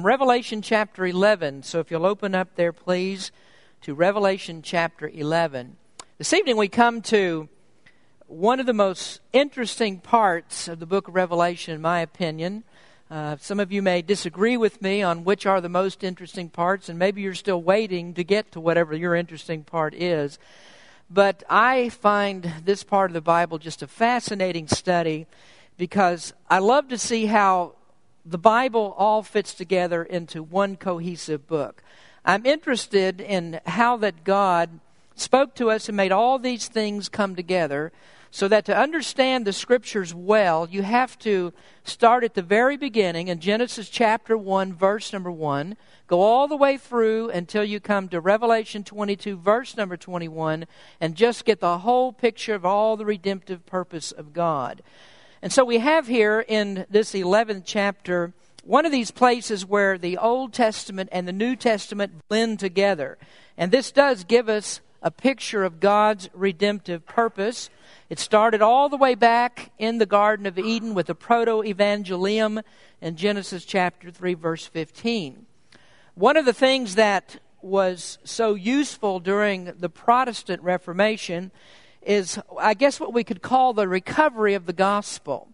Revelation chapter 11. So if you'll open up there, please, to Revelation chapter 11. This evening we come to one of the most interesting parts of the book of Revelation, in my opinion. Uh, some of you may disagree with me on which are the most interesting parts, and maybe you're still waiting to get to whatever your interesting part is. But I find this part of the Bible just a fascinating study because I love to see how the Bible all fits together into one cohesive book. I'm interested in how that God spoke to us and made all these things come together so that to understand the scriptures well, you have to start at the very beginning in Genesis chapter 1, verse number 1, go all the way through until you come to Revelation 22, verse number 21, and just get the whole picture of all the redemptive purpose of God. And so we have here in this 11th chapter one of these places where the Old Testament and the New Testament blend together. And this does give us a picture of God's redemptive purpose. It started all the way back in the Garden of Eden with the proto evangelium in Genesis chapter 3, verse 15. One of the things that was so useful during the Protestant Reformation is, I guess, what we could call the recovery of the gospel.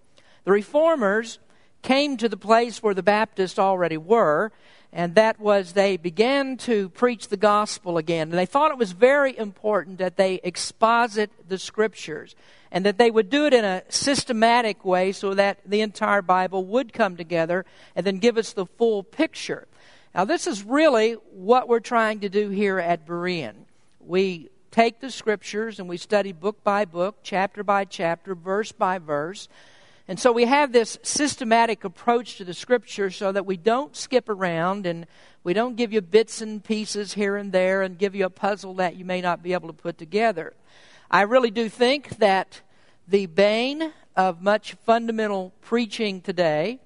The reformers came to the place where the Baptists already were, and that was they began to preach the gospel again. And they thought it was very important that they exposit the scriptures and that they would do it in a systematic way so that the entire Bible would come together and then give us the full picture. Now, this is really what we're trying to do here at Berean. We take the scriptures and we study book by book, chapter by chapter, verse by verse. And so we have this systematic approach to the scripture so that we don't skip around and we don't give you bits and pieces here and there and give you a puzzle that you may not be able to put together. I really do think that the bane of much fundamental preaching today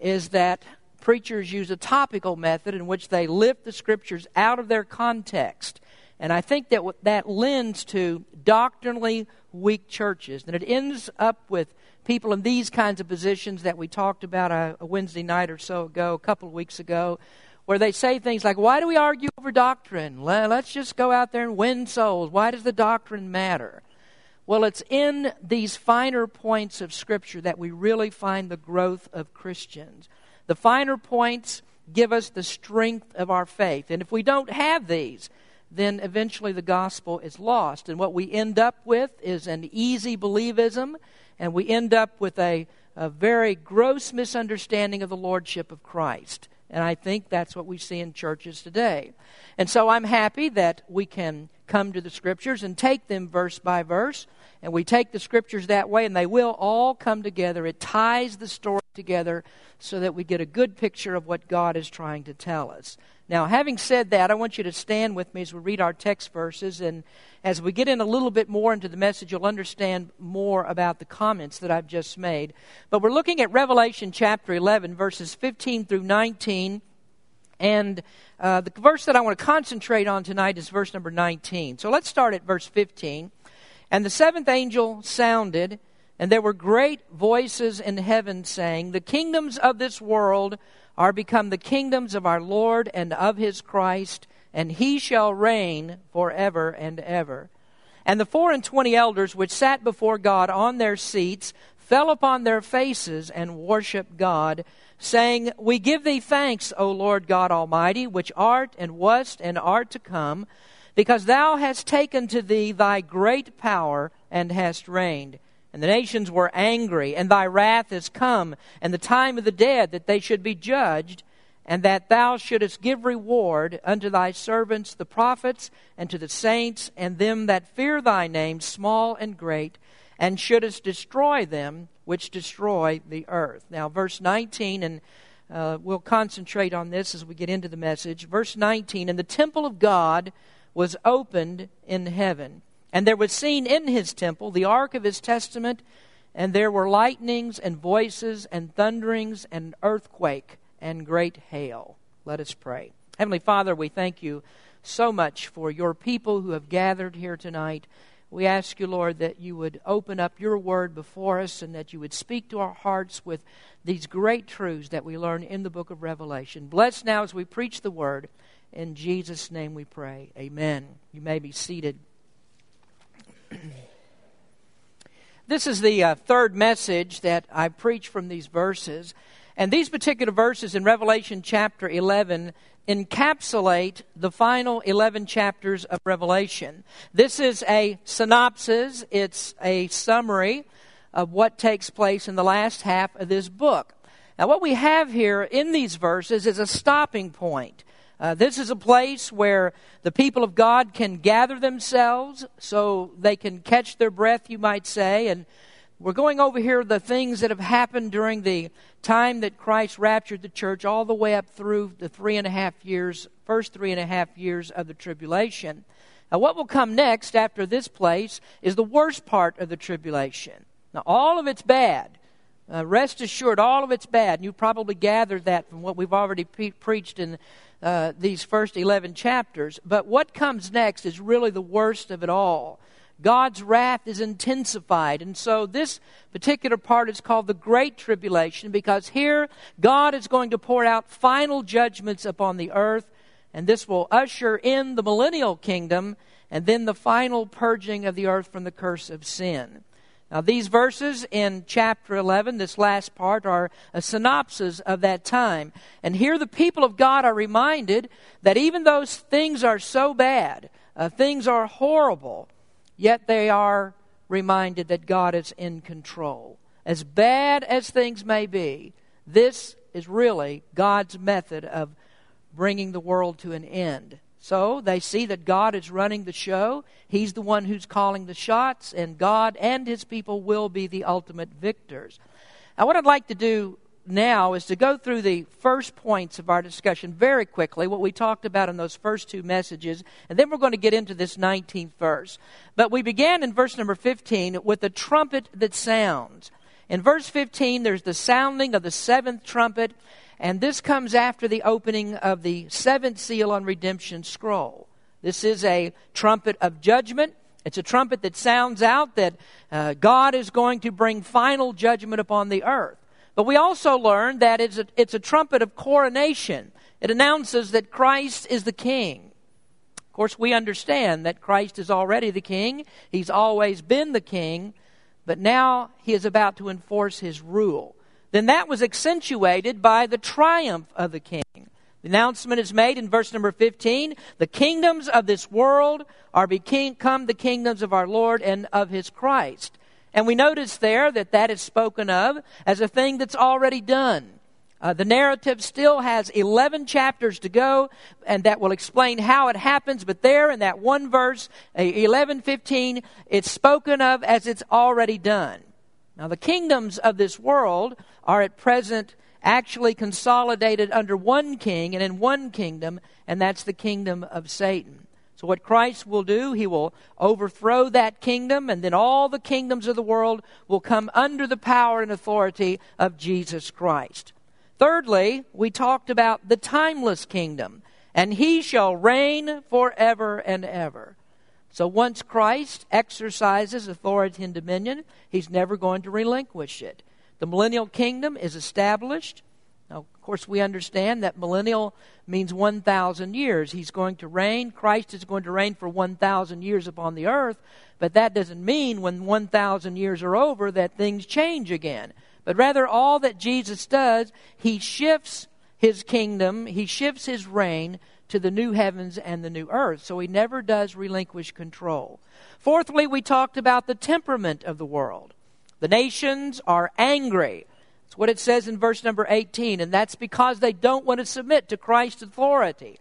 is that preachers use a topical method in which they lift the scriptures out of their context and I think that that lends to doctrinally weak churches. And it ends up with people in these kinds of positions that we talked about a, a Wednesday night or so ago, a couple of weeks ago, where they say things like, Why do we argue over doctrine? Let's just go out there and win souls. Why does the doctrine matter? Well, it's in these finer points of Scripture that we really find the growth of Christians. The finer points give us the strength of our faith. And if we don't have these, then eventually the gospel is lost. And what we end up with is an easy believism, and we end up with a, a very gross misunderstanding of the lordship of Christ. And I think that's what we see in churches today. And so I'm happy that we can come to the scriptures and take them verse by verse. And we take the scriptures that way, and they will all come together. It ties the story together so that we get a good picture of what God is trying to tell us. Now, having said that, I want you to stand with me as we read our text verses. And as we get in a little bit more into the message, you'll understand more about the comments that I've just made. But we're looking at Revelation chapter 11, verses 15 through 19. And uh, the verse that I want to concentrate on tonight is verse number 19. So let's start at verse 15. And the seventh angel sounded, and there were great voices in heaven saying, The kingdoms of this world are become the kingdoms of our Lord and of his Christ, and he shall reign forever and ever. And the four and twenty elders which sat before God on their seats fell upon their faces and worshiped God, saying, We give thee thanks, O Lord God Almighty, which art and wast and art to come, because thou hast taken to thee thy great power and hast reigned. And the nations were angry, and thy wrath is come, and the time of the dead that they should be judged, and that thou shouldest give reward unto thy servants the prophets, and to the saints, and them that fear thy name, small and great, and shouldest destroy them which destroy the earth. Now, verse 19, and uh, we'll concentrate on this as we get into the message. Verse 19, and the temple of God was opened in heaven and there was seen in his temple the ark of his testament, and there were lightnings and voices and thunderings and earthquake and great hail. Let us pray. Heavenly Father, we thank you so much for your people who have gathered here tonight. We ask you, Lord, that you would open up your word before us and that you would speak to our hearts with these great truths that we learn in the book of Revelation. Bless now as we preach the word. In Jesus' name we pray. Amen. You may be seated. This is the uh, third message that I preach from these verses. And these particular verses in Revelation chapter 11 encapsulate the final 11 chapters of Revelation. This is a synopsis, it's a summary of what takes place in the last half of this book. Now, what we have here in these verses is a stopping point. Uh, this is a place where the people of God can gather themselves so they can catch their breath, you might say, and we're going over here the things that have happened during the time that Christ raptured the church, all the way up through the three and a half years, first three and a half years of the tribulation. Now, what will come next after this place is the worst part of the tribulation. Now, all of it's bad. Uh, rest assured, all of it's bad. And you probably gathered that from what we've already pre- preached in uh, these first 11 chapters. But what comes next is really the worst of it all. God's wrath is intensified. And so this particular part is called the Great Tribulation because here God is going to pour out final judgments upon the earth, and this will usher in the millennial kingdom and then the final purging of the earth from the curse of sin. Now, these verses in chapter 11, this last part, are a synopsis of that time. And here the people of God are reminded that even though things are so bad, uh, things are horrible, yet they are reminded that God is in control. As bad as things may be, this is really God's method of bringing the world to an end. So they see that God is running the show. He's the one who's calling the shots, and God and His people will be the ultimate victors. Now, what I'd like to do now is to go through the first points of our discussion very quickly, what we talked about in those first two messages, and then we're going to get into this 19th verse. But we began in verse number 15 with the trumpet that sounds. In verse 15, there's the sounding of the seventh trumpet, and this comes after the opening of the seventh seal on redemption scroll. This is a trumpet of judgment. It's a trumpet that sounds out that uh, God is going to bring final judgment upon the earth. But we also learn that it's a, it's a trumpet of coronation. It announces that Christ is the king. Of course, we understand that Christ is already the king. He's always been the king, but now he is about to enforce his rule. Then that was accentuated by the triumph of the king. The announcement is made in verse number 15 the kingdoms of this world are become the kingdoms of our Lord and of his Christ. And we notice there that that is spoken of as a thing that's already done. Uh, the narrative still has 11 chapters to go, and that will explain how it happens. But there in that one verse, uh, 11, 15, it's spoken of as it's already done. Now, the kingdoms of this world are at present actually consolidated under one king and in one kingdom, and that's the kingdom of Satan. So, what Christ will do, he will overthrow that kingdom, and then all the kingdoms of the world will come under the power and authority of Jesus Christ. Thirdly, we talked about the timeless kingdom, and he shall reign forever and ever. So, once Christ exercises authority and dominion, he's never going to relinquish it. The millennial kingdom is established. Now, of course, we understand that millennial means 1,000 years. He's going to reign. Christ is going to reign for 1,000 years upon the earth. But that doesn't mean when 1,000 years are over that things change again. But rather, all that Jesus does, he shifts his kingdom, he shifts his reign to the new heavens and the new earth. So he never does relinquish control. Fourthly, we talked about the temperament of the world. The nations are angry. That's what it says in verse number 18, and that's because they don't want to submit to Christ's authority.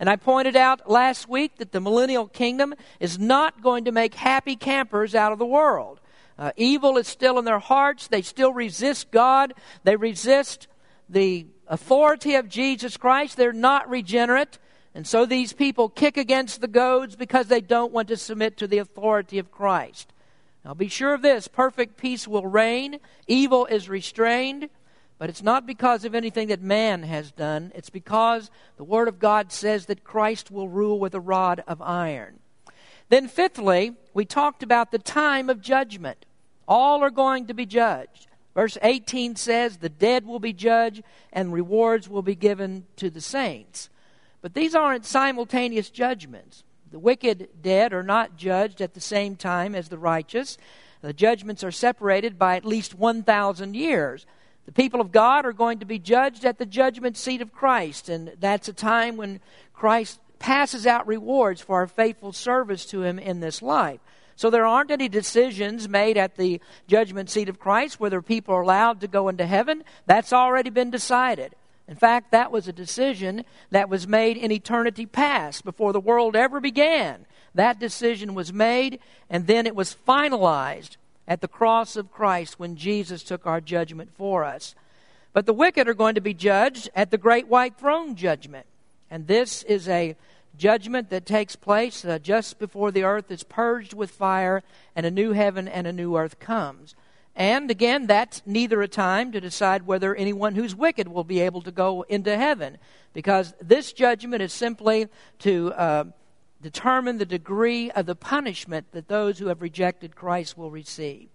And I pointed out last week that the millennial kingdom is not going to make happy campers out of the world. Uh, evil is still in their hearts. They still resist God. They resist the authority of Jesus Christ. They're not regenerate. And so these people kick against the goads because they don't want to submit to the authority of Christ. Now be sure of this perfect peace will reign, evil is restrained, but it's not because of anything that man has done. It's because the Word of God says that Christ will rule with a rod of iron. Then, fifthly, we talked about the time of judgment. All are going to be judged. Verse 18 says, The dead will be judged, and rewards will be given to the saints. But these aren't simultaneous judgments. The wicked dead are not judged at the same time as the righteous. The judgments are separated by at least 1,000 years. The people of God are going to be judged at the judgment seat of Christ, and that's a time when Christ passes out rewards for our faithful service to Him in this life. So there aren't any decisions made at the judgment seat of Christ whether people are allowed to go into heaven. That's already been decided. In fact, that was a decision that was made in eternity past, before the world ever began. That decision was made, and then it was finalized at the cross of Christ when Jesus took our judgment for us. But the wicked are going to be judged at the great white throne judgment. And this is a judgment that takes place uh, just before the earth is purged with fire and a new heaven and a new earth comes. And again, that's neither a time to decide whether anyone who's wicked will be able to go into heaven, because this judgment is simply to uh, determine the degree of the punishment that those who have rejected Christ will receive.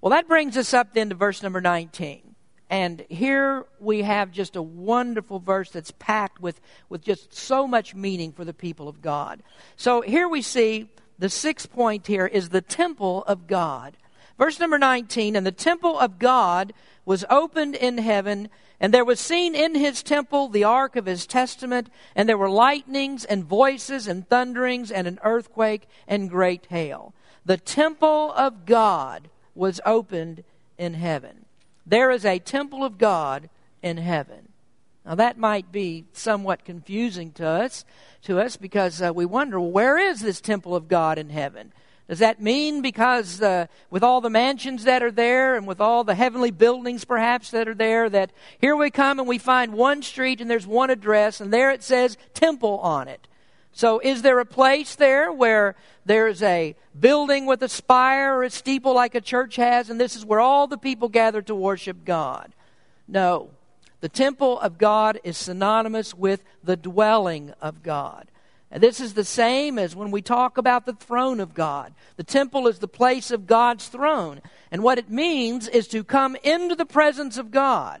Well, that brings us up then to verse number 19. And here we have just a wonderful verse that's packed with, with just so much meaning for the people of God. So here we see the sixth point here is the temple of God. Verse number 19 And the temple of God was opened in heaven, and there was seen in his temple the ark of his testament, and there were lightnings and voices and thunderings and an earthquake and great hail. The temple of God was opened in heaven. There is a temple of God in heaven. Now that might be somewhat confusing to us, to us because uh, we wonder where is this temple of God in heaven? Does that mean because uh, with all the mansions that are there and with all the heavenly buildings perhaps that are there, that here we come and we find one street and there's one address and there it says temple on it? So, is there a place there where there's a building with a spire or a steeple like a church has, and this is where all the people gather to worship God? No. The temple of God is synonymous with the dwelling of God. This is the same as when we talk about the throne of God. The temple is the place of God's throne. And what it means is to come into the presence of God.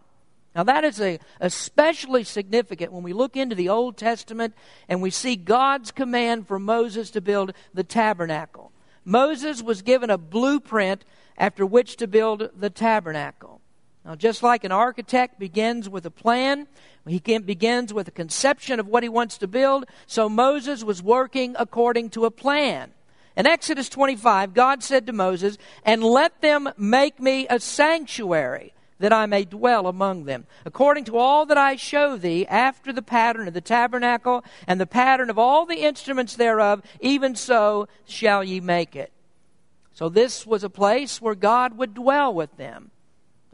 Now, that is a, especially significant when we look into the Old Testament and we see God's command for Moses to build the tabernacle. Moses was given a blueprint after which to build the tabernacle. Now, just like an architect begins with a plan, he begins with a conception of what he wants to build, so Moses was working according to a plan. In Exodus 25, God said to Moses, And let them make me a sanctuary that I may dwell among them. According to all that I show thee, after the pattern of the tabernacle and the pattern of all the instruments thereof, even so shall ye make it. So this was a place where God would dwell with them.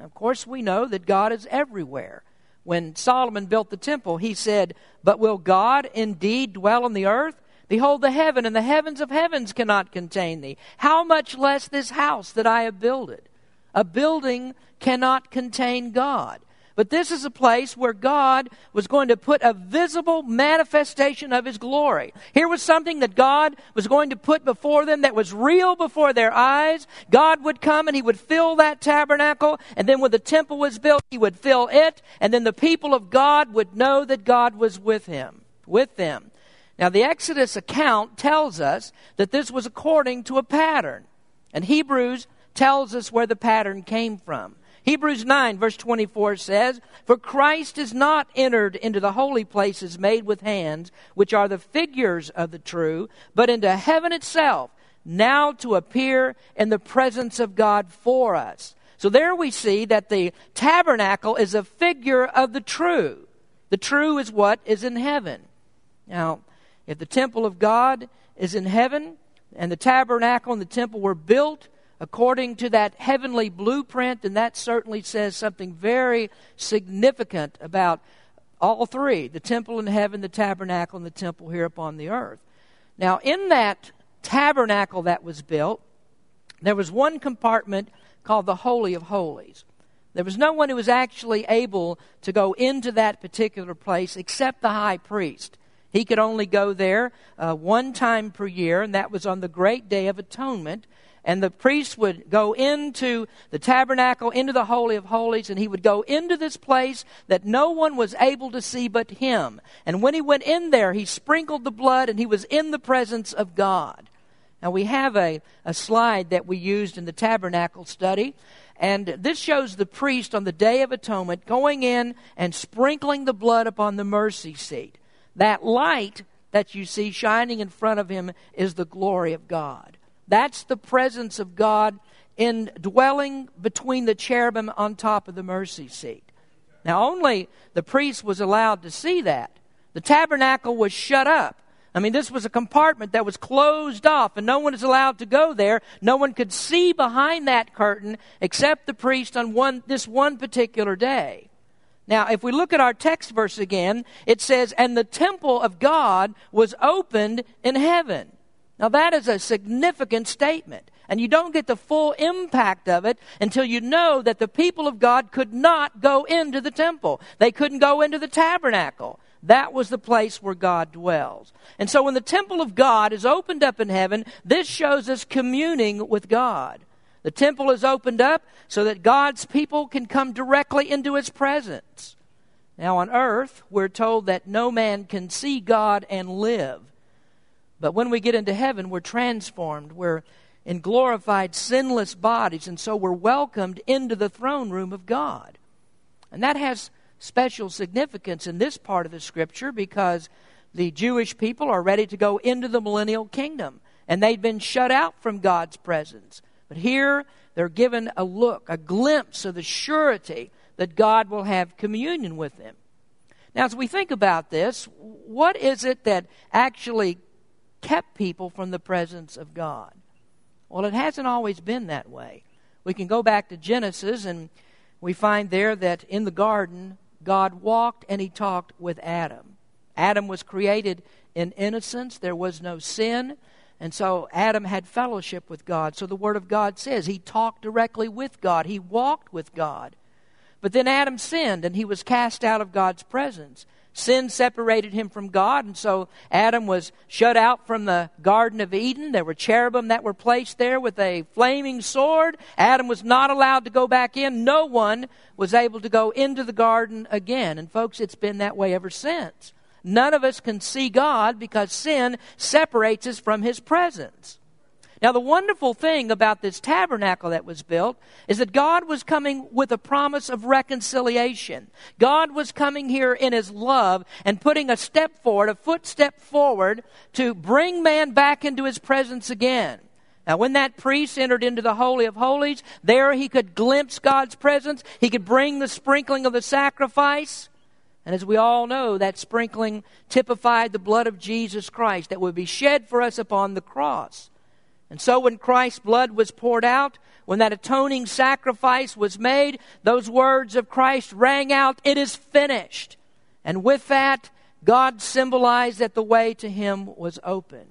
Of course, we know that God is everywhere. When Solomon built the temple, he said, But will God indeed dwell on the earth? Behold, the heaven and the heavens of heavens cannot contain thee. How much less this house that I have builded? A building cannot contain God. But this is a place where God was going to put a visible manifestation of His glory. Here was something that God was going to put before them that was real before their eyes. God would come and He would fill that tabernacle, and then when the temple was built, He would fill it, and then the people of God would know that God was with Him, with them. Now, the Exodus account tells us that this was according to a pattern. And Hebrews tells us where the pattern came from. Hebrews 9, verse 24 says, For Christ is not entered into the holy places made with hands, which are the figures of the true, but into heaven itself, now to appear in the presence of God for us. So there we see that the tabernacle is a figure of the true. The true is what is in heaven. Now, if the temple of God is in heaven, and the tabernacle and the temple were built according to that heavenly blueprint, and that certainly says something very significant about all three the temple in heaven, the tabernacle, and the temple here upon the earth. Now, in that tabernacle that was built, there was one compartment called the Holy of Holies. There was no one who was actually able to go into that particular place except the high priest. He could only go there uh, one time per year, and that was on the great day of atonement. And the priest would go into the tabernacle, into the Holy of Holies, and he would go into this place that no one was able to see but him. And when he went in there, he sprinkled the blood, and he was in the presence of God. Now, we have a, a slide that we used in the tabernacle study, and this shows the priest on the Day of Atonement going in and sprinkling the blood upon the mercy seat. That light that you see shining in front of him is the glory of God. That's the presence of God in dwelling between the cherubim on top of the mercy seat. Now, only the priest was allowed to see that. The tabernacle was shut up. I mean, this was a compartment that was closed off, and no one is allowed to go there. No one could see behind that curtain except the priest on one, this one particular day. Now, if we look at our text verse again, it says, And the temple of God was opened in heaven. Now, that is a significant statement. And you don't get the full impact of it until you know that the people of God could not go into the temple. They couldn't go into the tabernacle. That was the place where God dwells. And so when the temple of God is opened up in heaven, this shows us communing with God. The temple is opened up so that God's people can come directly into his presence. Now, on earth, we're told that no man can see God and live. But when we get into heaven, we're transformed. We're in glorified, sinless bodies, and so we're welcomed into the throne room of God. And that has special significance in this part of the scripture because the Jewish people are ready to go into the millennial kingdom, and they'd been shut out from God's presence. But here they're given a look, a glimpse of the surety that God will have communion with them. Now, as we think about this, what is it that actually kept people from the presence of God? Well, it hasn't always been that way. We can go back to Genesis and we find there that in the garden, God walked and he talked with Adam. Adam was created in innocence, there was no sin. And so Adam had fellowship with God. So the Word of God says he talked directly with God, he walked with God. But then Adam sinned and he was cast out of God's presence. Sin separated him from God, and so Adam was shut out from the Garden of Eden. There were cherubim that were placed there with a flaming sword. Adam was not allowed to go back in. No one was able to go into the garden again. And folks, it's been that way ever since. None of us can see God because sin separates us from His presence. Now, the wonderful thing about this tabernacle that was built is that God was coming with a promise of reconciliation. God was coming here in His love and putting a step forward, a footstep forward to bring man back into His presence again. Now, when that priest entered into the Holy of Holies, there he could glimpse God's presence. He could bring the sprinkling of the sacrifice. And as we all know, that sprinkling typified the blood of Jesus Christ that would be shed for us upon the cross. And so when Christ's blood was poured out, when that atoning sacrifice was made, those words of Christ rang out, It is finished. And with that, God symbolized that the way to Him was open.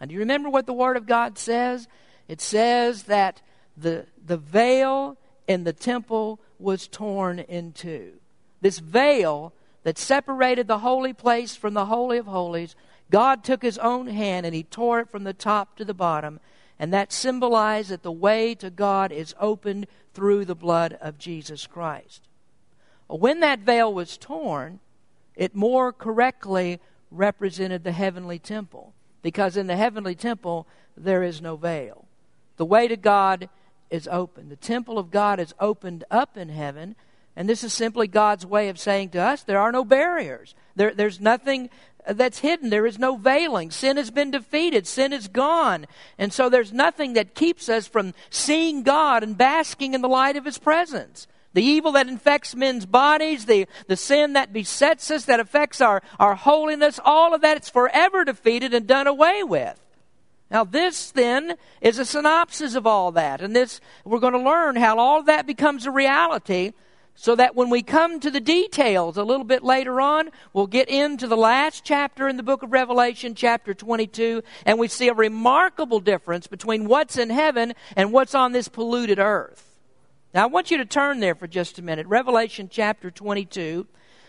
And do you remember what the Word of God says? It says that the, the veil in the temple was torn in two. This veil that separated the holy place from the Holy of Holies, God took his own hand and he tore it from the top to the bottom. And that symbolized that the way to God is opened through the blood of Jesus Christ. When that veil was torn, it more correctly represented the heavenly temple. Because in the heavenly temple, there is no veil. The way to God is open. The temple of God is opened up in heaven and this is simply God's way of saying to us there are no barriers. There, there's nothing that's hidden. There is no veiling. Sin has been defeated. Sin is gone. And so there's nothing that keeps us from seeing God and basking in the light of His presence. The evil that infects men's bodies, the, the sin that besets us, that affects our, our holiness, all of that is forever defeated and done away with. Now, this then is a synopsis of all that. And this, we're going to learn how all that becomes a reality so that when we come to the details a little bit later on, we'll get into the last chapter in the book of Revelation, chapter 22, and we see a remarkable difference between what's in heaven and what's on this polluted earth. Now, I want you to turn there for just a minute. Revelation chapter 22,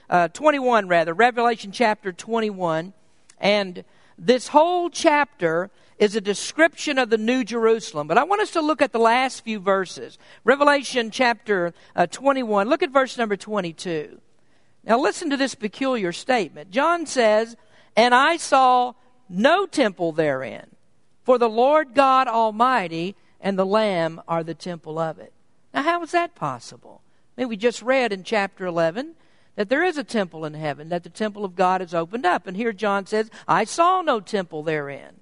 uh, 21 rather, Revelation chapter 21. And this whole chapter is a description of the New Jerusalem. But I want us to look at the last few verses. Revelation chapter uh, 21. Look at verse number 22. Now listen to this peculiar statement. John says, And I saw no temple therein, for the Lord God Almighty and the Lamb are the temple of it. Now, how is that possible? I mean, we just read in chapter 11 that there is a temple in heaven, that the temple of God is opened up. And here John says, I saw no temple therein.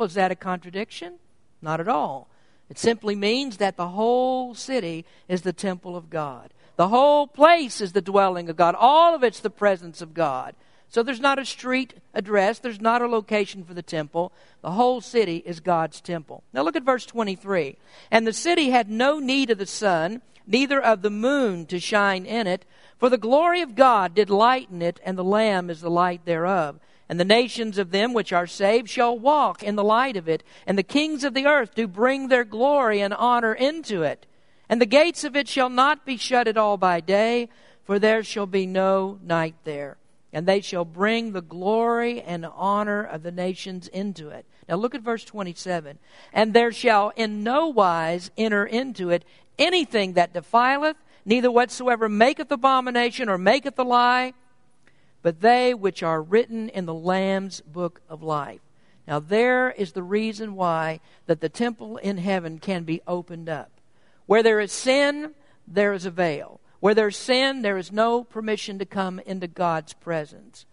Well, is that a contradiction? Not at all. It simply means that the whole city is the temple of God. The whole place is the dwelling of God. All of it's the presence of God. So there's not a street address, there's not a location for the temple. The whole city is God's temple. Now look at verse 23. And the city had no need of the sun, neither of the moon to shine in it, for the glory of God did lighten it, and the Lamb is the light thereof. And the nations of them which are saved shall walk in the light of it, and the kings of the earth do bring their glory and honor into it. And the gates of it shall not be shut at all by day, for there shall be no night there. And they shall bring the glory and honor of the nations into it. Now look at verse 27. And there shall in no wise enter into it anything that defileth, neither whatsoever maketh abomination or maketh a lie, but they which are written in the Lamb's book of life. Now, there is the reason why that the temple in heaven can be opened up. Where there is sin, there is a veil. Where there's sin, there is no permission to come into God's presence.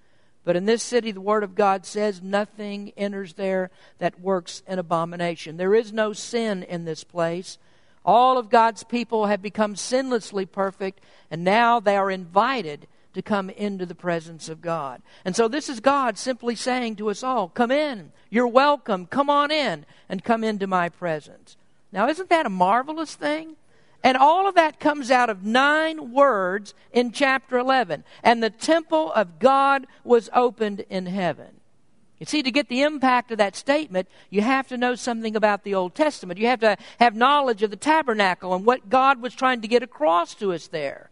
But in this city, the Word of God says nothing enters there that works an abomination. There is no sin in this place. All of God's people have become sinlessly perfect, and now they are invited to come into the presence of God. And so this is God simply saying to us all, Come in. You're welcome. Come on in and come into my presence. Now, isn't that a marvelous thing? And all of that comes out of nine words in chapter 11. And the temple of God was opened in heaven. You see, to get the impact of that statement, you have to know something about the Old Testament. You have to have knowledge of the tabernacle and what God was trying to get across to us there.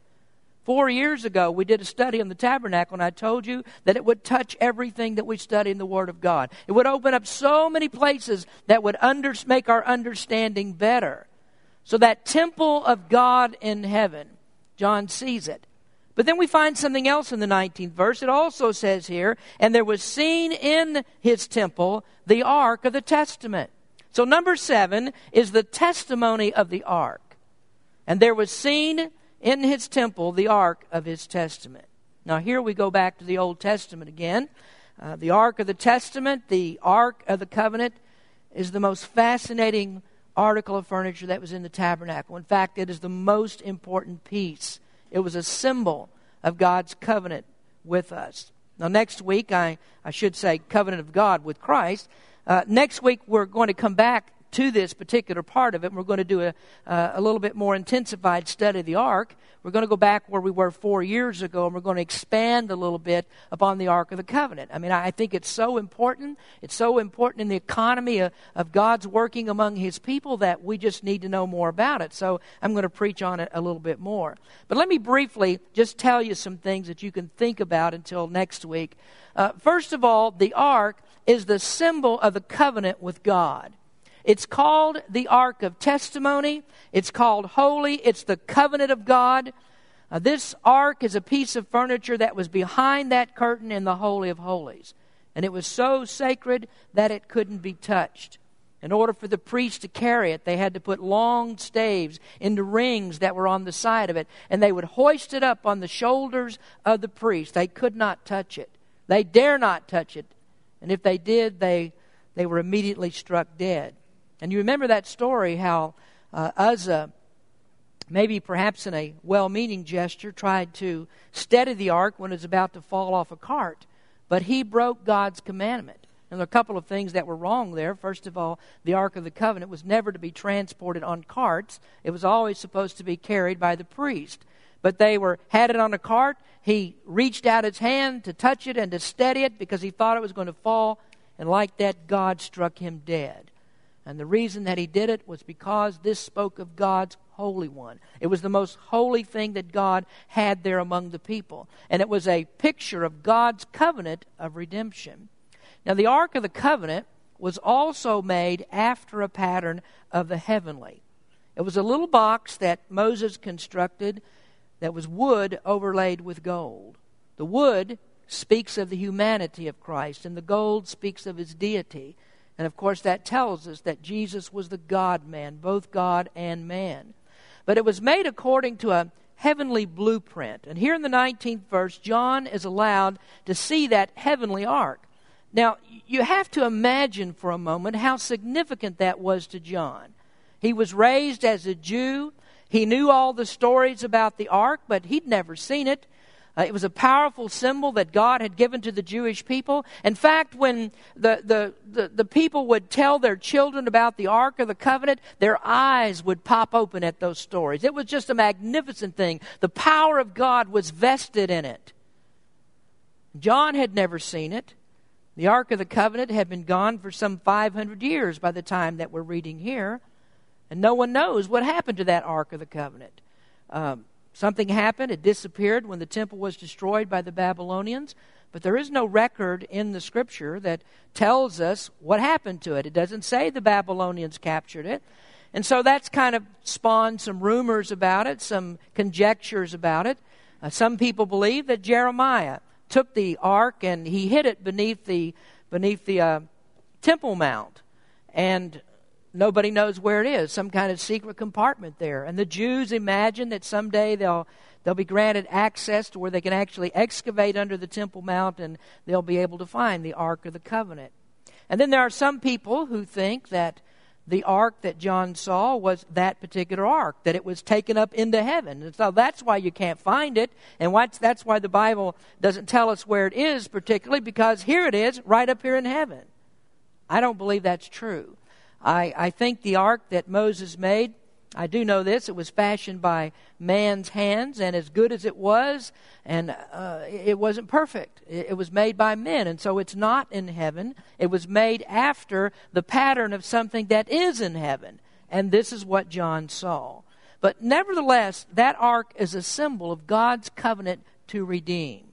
Four years ago, we did a study on the tabernacle, and I told you that it would touch everything that we study in the Word of God. It would open up so many places that would under, make our understanding better. So, that temple of God in heaven, John sees it. But then we find something else in the 19th verse. It also says here, and there was seen in his temple the ark of the testament. So number seven is the testimony of the ark. And there was seen in his temple the ark of his testament. Now here we go back to the Old Testament again. Uh, the ark of the testament, the ark of the covenant, is the most fascinating article of furniture that was in the tabernacle. In fact, it is the most important piece it was a symbol of God's covenant with us. Now, next week, I, I should say covenant of God with Christ. Uh, next week, we're going to come back to this particular part of it. And we're going to do a, uh, a little bit more intensified study of the ark. We're going to go back where we were four years ago, and we're going to expand a little bit upon the Ark of the Covenant. I mean, I think it's so important. It's so important in the economy of, of God's working among His people that we just need to know more about it. So I'm going to preach on it a little bit more. But let me briefly just tell you some things that you can think about until next week. Uh, first of all, the Ark is the symbol of the covenant with God. It's called the Ark of Testimony. It's called Holy. It's the covenant of God. Uh, this ark is a piece of furniture that was behind that curtain in the Holy of Holies. And it was so sacred that it couldn't be touched. In order for the priest to carry it, they had to put long staves into rings that were on the side of it, and they would hoist it up on the shoulders of the priest. They could not touch it. They dare not touch it. And if they did, they, they were immediately struck dead. And you remember that story how uh, Uzzah, maybe perhaps in a well meaning gesture, tried to steady the ark when it was about to fall off a cart. But he broke God's commandment. And there are a couple of things that were wrong there. First of all, the Ark of the Covenant was never to be transported on carts, it was always supposed to be carried by the priest. But they were had it on a cart. He reached out his hand to touch it and to steady it because he thought it was going to fall. And like that, God struck him dead. And the reason that he did it was because this spoke of God's Holy One. It was the most holy thing that God had there among the people. And it was a picture of God's covenant of redemption. Now, the Ark of the Covenant was also made after a pattern of the heavenly. It was a little box that Moses constructed that was wood overlaid with gold. The wood speaks of the humanity of Christ, and the gold speaks of his deity. And of course, that tells us that Jesus was the God man, both God and man. But it was made according to a heavenly blueprint. And here in the 19th verse, John is allowed to see that heavenly ark. Now, you have to imagine for a moment how significant that was to John. He was raised as a Jew. He knew all the stories about the ark, but he'd never seen it. Uh, it was a powerful symbol that God had given to the Jewish people. In fact, when the, the, the, the, people would tell their children about the Ark of the Covenant, their eyes would pop open at those stories. It was just a magnificent thing. The power of God was vested in it. John had never seen it. The Ark of the Covenant had been gone for some 500 years by the time that we're reading here. And no one knows what happened to that Ark of the Covenant. Um, Something happened, it disappeared when the temple was destroyed by the Babylonians, but there is no record in the scripture that tells us what happened to it. It doesn't say the Babylonians captured it. And so that's kind of spawned some rumors about it, some conjectures about it. Uh, some people believe that Jeremiah took the ark and he hid it beneath the beneath the uh, Temple Mount, and nobody knows where it is, some kind of secret compartment there. And the Jews imagine that someday they'll they'll be granted access to where they can actually excavate under the Temple Mount and they'll be able to find the Ark of the Covenant. And then there are some people who think that the ark that John saw was that particular ark, that it was taken up into heaven. And so that's why you can't find it. And that's why the Bible doesn't tell us where it is, particularly because here it is, right up here in heaven. I don't believe that's true. I, I think the ark that Moses made, I do know this, it was fashioned by man's hands, and as good as it was, and uh, it wasn't perfect. It, it was made by men, and so it's not in heaven. It was made after the pattern of something that is in heaven. And this is what John saw. But nevertheless, that ark is a symbol of God's covenant to redeem.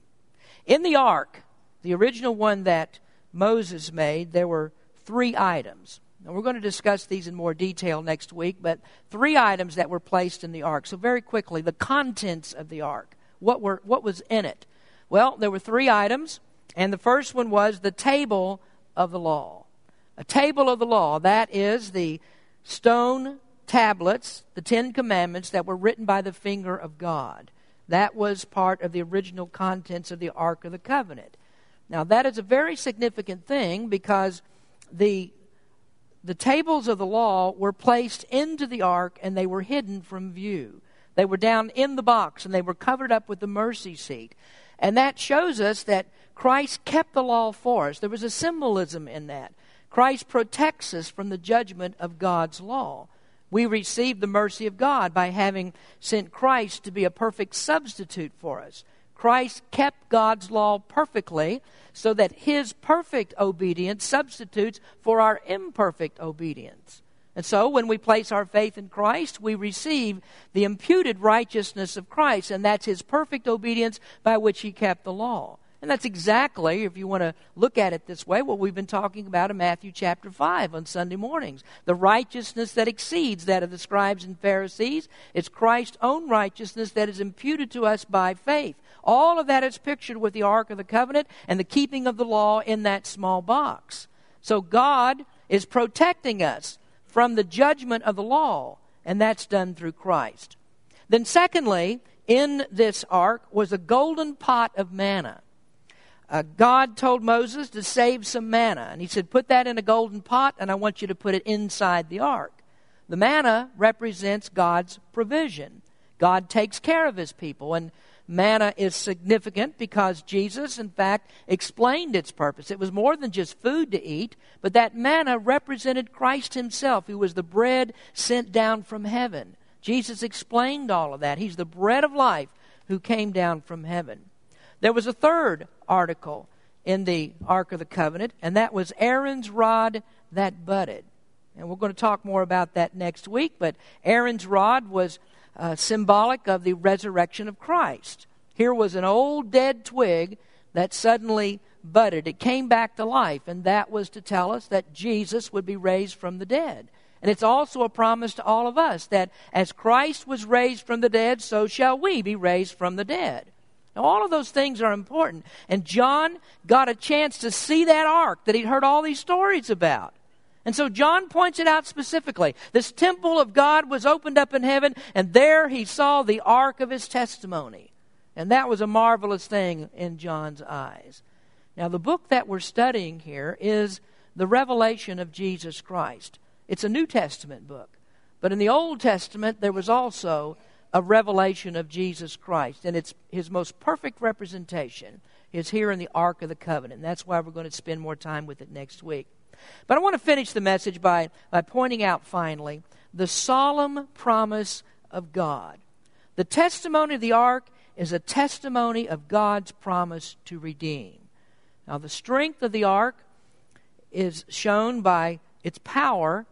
In the ark, the original one that Moses made, there were three items. Now, we're going to discuss these in more detail next week, but three items that were placed in the ark. So, very quickly, the contents of the ark. What, were, what was in it? Well, there were three items, and the first one was the table of the law. A table of the law, that is the stone tablets, the Ten Commandments that were written by the finger of God. That was part of the original contents of the Ark of the Covenant. Now, that is a very significant thing because the the tables of the law were placed into the ark and they were hidden from view. They were down in the box and they were covered up with the mercy seat. And that shows us that Christ kept the law for us. There was a symbolism in that. Christ protects us from the judgment of God's law. We receive the mercy of God by having sent Christ to be a perfect substitute for us. Christ kept God's law perfectly so that his perfect obedience substitutes for our imperfect obedience. And so, when we place our faith in Christ, we receive the imputed righteousness of Christ, and that's his perfect obedience by which he kept the law. And that's exactly, if you want to look at it this way, what we've been talking about in Matthew chapter 5 on Sunday mornings. The righteousness that exceeds that of the scribes and Pharisees. It's Christ's own righteousness that is imputed to us by faith. All of that is pictured with the Ark of the Covenant and the keeping of the law in that small box. So God is protecting us from the judgment of the law, and that's done through Christ. Then, secondly, in this ark was a golden pot of manna uh, God told Moses to save some manna. And he said, Put that in a golden pot, and I want you to put it inside the ark. The manna represents God's provision. God takes care of his people. And manna is significant because Jesus, in fact, explained its purpose. It was more than just food to eat, but that manna represented Christ himself, who was the bread sent down from heaven. Jesus explained all of that. He's the bread of life who came down from heaven. There was a third article in the Ark of the Covenant, and that was Aaron's rod that budded. And we're going to talk more about that next week, but Aaron's rod was uh, symbolic of the resurrection of Christ. Here was an old dead twig that suddenly budded. It came back to life, and that was to tell us that Jesus would be raised from the dead. And it's also a promise to all of us that as Christ was raised from the dead, so shall we be raised from the dead. Now, all of those things are important. And John got a chance to see that ark that he'd heard all these stories about. And so John points it out specifically. This temple of God was opened up in heaven, and there he saw the ark of his testimony. And that was a marvelous thing in John's eyes. Now, the book that we're studying here is the revelation of Jesus Christ. It's a New Testament book. But in the Old Testament, there was also a revelation of Jesus Christ. And it's his most perfect representation is here in the Ark of the Covenant. That's why we're going to spend more time with it next week. But I want to finish the message by, by pointing out finally the solemn promise of God. The testimony of the ark is a testimony of God's promise to redeem. Now, the strength of the ark is shown by its power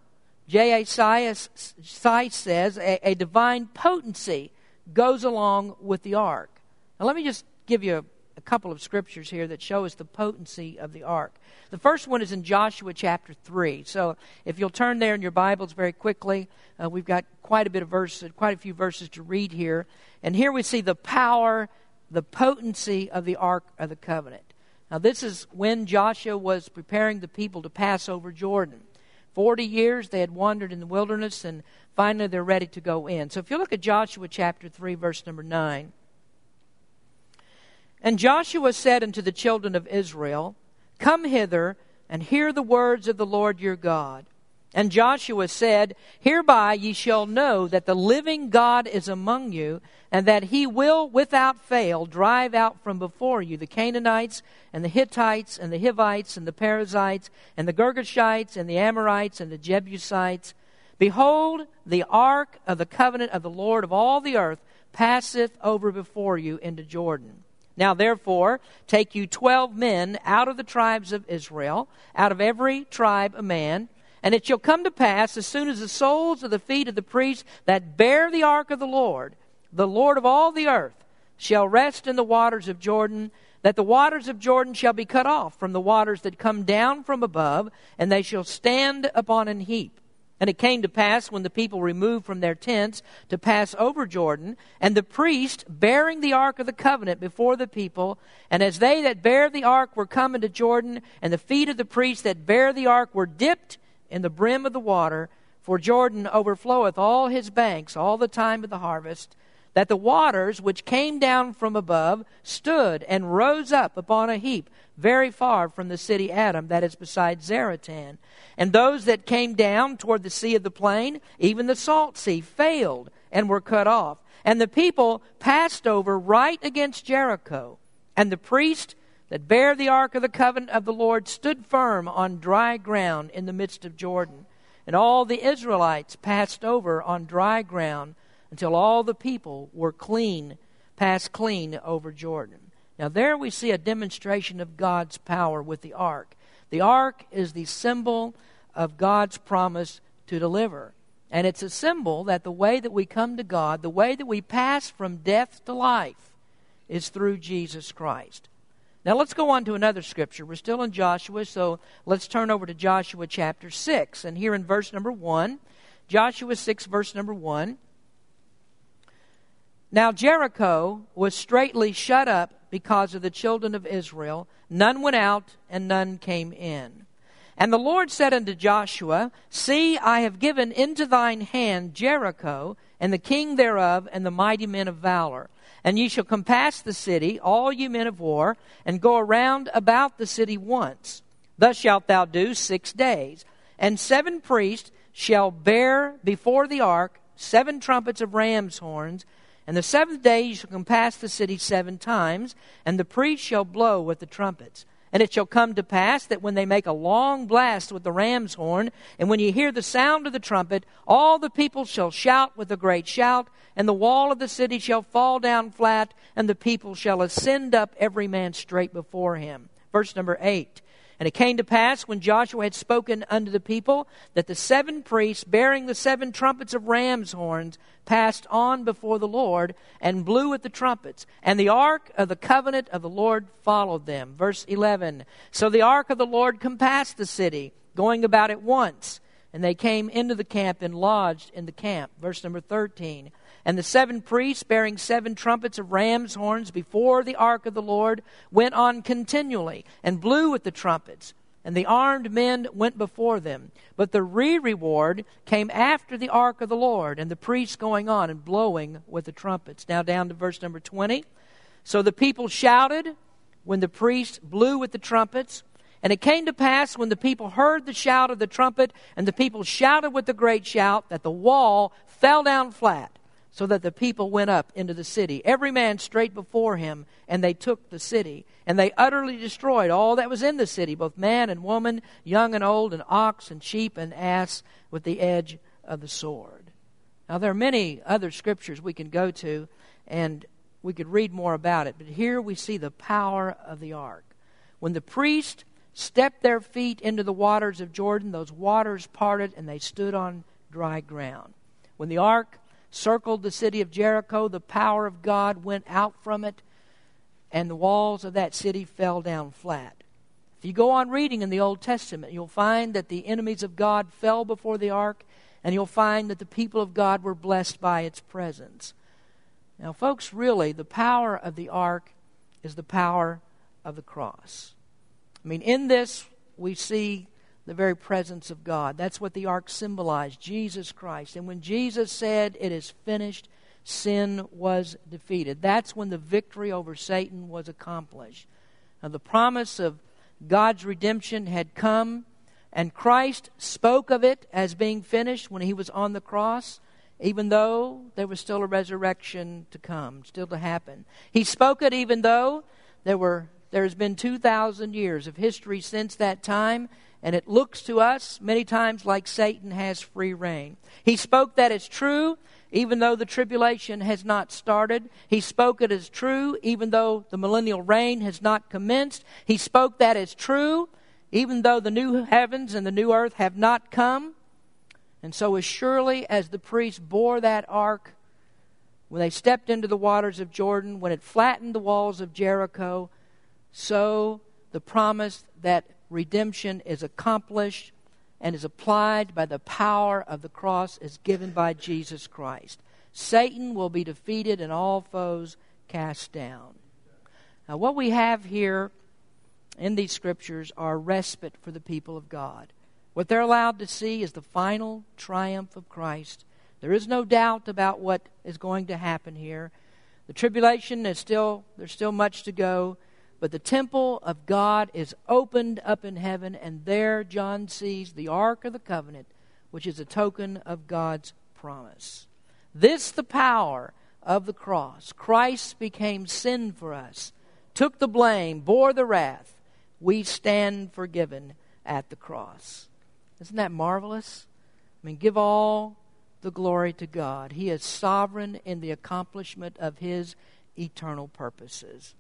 J.A. Seiss says a, a, divine potency goes along with the ark. Now, let me just give you a, couple of scriptures here that show us the potency of the ark. The first one is in Joshua chapter 3. So, if you'll turn there in your Bibles very quickly, uh, we've got quite a bit of verses, quite a few verses to read here. And here we see the power, the potency of the ark of the covenant. Now, this is when Joshua was preparing the people to pass over Jordan. Forty years they had wandered in the wilderness, and finally they're ready to go in. So if you look at Joshua chapter 3, verse number 9. And Joshua said unto the children of Israel, Come hither and hear the words of the Lord your God. And Joshua said, Hereby ye shall know that the living God is among you, and that he will without fail drive out from before you the Canaanites, and the Hittites, and the Hivites, and the Perizzites, and the Girgashites, and the Amorites, and the Jebusites. Behold, the ark of the covenant of the Lord of all the earth passeth over before you into Jordan. Now, therefore, take you twelve men out of the tribes of Israel, out of every tribe a man and it shall come to pass, as soon as the soles of the feet of the priests that bear the ark of the Lord, the Lord of all the earth, shall rest in the waters of Jordan, that the waters of Jordan shall be cut off from the waters that come down from above, and they shall stand upon an heap. And it came to pass when the people removed from their tents to pass over Jordan, and the priest bearing the ark of the covenant before the people, and as they that bear the ark were come into Jordan, and the feet of the priests that bear the ark were dipped in the brim of the water, for Jordan overfloweth all his banks all the time of the harvest, that the waters which came down from above stood and rose up upon a heap very far from the city Adam, that is beside Zaretan. And those that came down toward the sea of the plain, even the salt sea, failed and were cut off. And the people passed over right against Jericho. And the priest that bare the ark of the covenant of the Lord stood firm on dry ground in the midst of Jordan. And all the Israelites passed over on dry ground until all the people were clean, passed clean over Jordan. Now, there we see a demonstration of God's power with the ark. The ark is the symbol of God's promise to deliver. And it's a symbol that the way that we come to God, the way that we pass from death to life, is through Jesus Christ. Now let's go on to another scripture. We're still in Joshua, so let's turn over to Joshua chapter 6. And here in verse number 1, Joshua 6, verse number 1. Now Jericho was straitly shut up because of the children of Israel. None went out, and none came in. And the Lord said unto Joshua, See, I have given into thine hand Jericho, and the king thereof, and the mighty men of valor. And ye shall compass the city, all ye men of war, and go around about the city once. Thus shalt thou do six days. And seven priests shall bear before the ark seven trumpets of ram's horns. And the seventh day ye shall compass the city seven times, and the priests shall blow with the trumpets. And it shall come to pass that when they make a long blast with the ram's horn, and when ye hear the sound of the trumpet, all the people shall shout with a great shout, and the wall of the city shall fall down flat, and the people shall ascend up every man straight before him. Verse number 8. And it came to pass when Joshua had spoken unto the people that the seven priests bearing the seven trumpets of ram's horns passed on before the Lord and blew at the trumpets. And the ark of the covenant of the Lord followed them. Verse 11 So the ark of the Lord compassed the city, going about it once. And they came into the camp and lodged in the camp. Verse number 13. And the seven priests, bearing seven trumpets of ram's horns before the ark of the Lord, went on continually and blew with the trumpets. And the armed men went before them. But the re reward came after the ark of the Lord, and the priests going on and blowing with the trumpets. Now down to verse number 20. So the people shouted when the priests blew with the trumpets. And it came to pass when the people heard the shout of the trumpet, and the people shouted with a great shout, that the wall fell down flat so that the people went up into the city, every man straight before him, and they took the city. And they utterly destroyed all that was in the city, both man and woman, young and old, and ox and sheep and ass, with the edge of the sword. Now, there are many other scriptures we can go to, and we could read more about it, but here we see the power of the ark. When the priest stepped their feet into the waters of Jordan, those waters parted and they stood on dry ground. When the ark circled the city of Jericho. The power of God went out from it, and the walls of that city fell down flat. If you go on reading in the Old Testament, you'll find that the enemies of God fell before the ark, and you'll find that the people of God were blessed by its presence. Now, folks, really, the power of the ark is the power of the cross. I mean, in this, we see the very presence of God. That's what the ark symbolized Jesus Christ. And when Jesus said, It is finished, sin was defeated. That's when the victory over Satan was accomplished. Now, the promise of God's redemption had come, and Christ spoke of it as being finished when he was on the cross, even though there was still a resurrection to come, still to happen. He spoke it even though there were there has been 2,000 years of history since that time, and it looks to us many times like Satan has free reign. He spoke that as true, even though the tribulation has not started. He spoke it as true, even though the millennial reign has not commenced. He spoke that as true, even though the new heavens and the new earth have not come. And so, as surely as the priests bore that ark, when they stepped into the waters of Jordan, when it flattened the walls of Jericho, so the promise that redemption is accomplished and is applied by the power of the cross as given by Jesus Christ. Satan will be defeated and all foes cast down. Now, what we have here in these scriptures are respite for the people of God. What they're allowed to see is the final triumph of Christ. There is no doubt about what is going to happen here. The tribulation is still, there's still much to go. But the temple of God is opened up in heaven, and there John sees the Ark of the Covenant, which is a token of God's promise. This, the power of the cross. Christ became sin for us, took the blame, bore the wrath. We stand forgiven at the cross. Isn't that marvelous? I mean, give all the glory to God. He is sovereign in the accomplishment of His eternal purposes.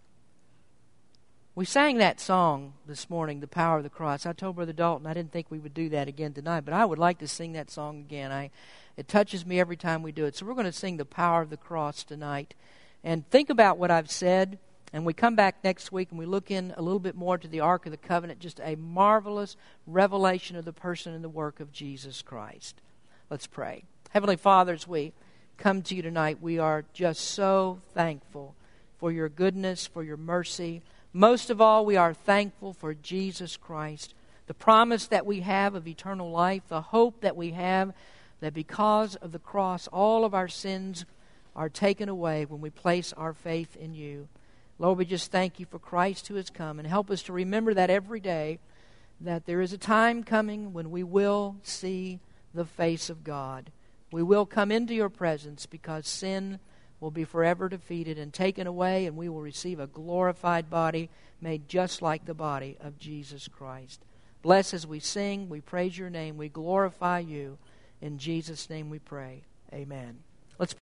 We sang that song this morning, The Power of the Cross. I told Brother Dalton I didn't think we would do that again tonight, but I would like to sing that song again. I, it touches me every time we do it. So we're going to sing The Power of the Cross tonight. And think about what I've said. And we come back next week and we look in a little bit more to the Ark of the Covenant, just a marvelous revelation of the person and the work of Jesus Christ. Let's pray. Heavenly Father, as we come to you tonight, we are just so thankful for your goodness, for your mercy most of all, we are thankful for Jesus Christ, the promise that we have of eternal life, the hope that we have that because of the cross, all of our sins are taken away when we place our faith in you. Lord, we just thank you for Christ who has come and help us to remember that every day that there is a time coming when we will see the face of God. We will come into your presence because sin will be forever defeated and taken away, and we will receive a glorified body made just like the body of Jesus Christ. Bless as we sing, we praise your name, we glorify you. In Jesus' name we pray. Amen.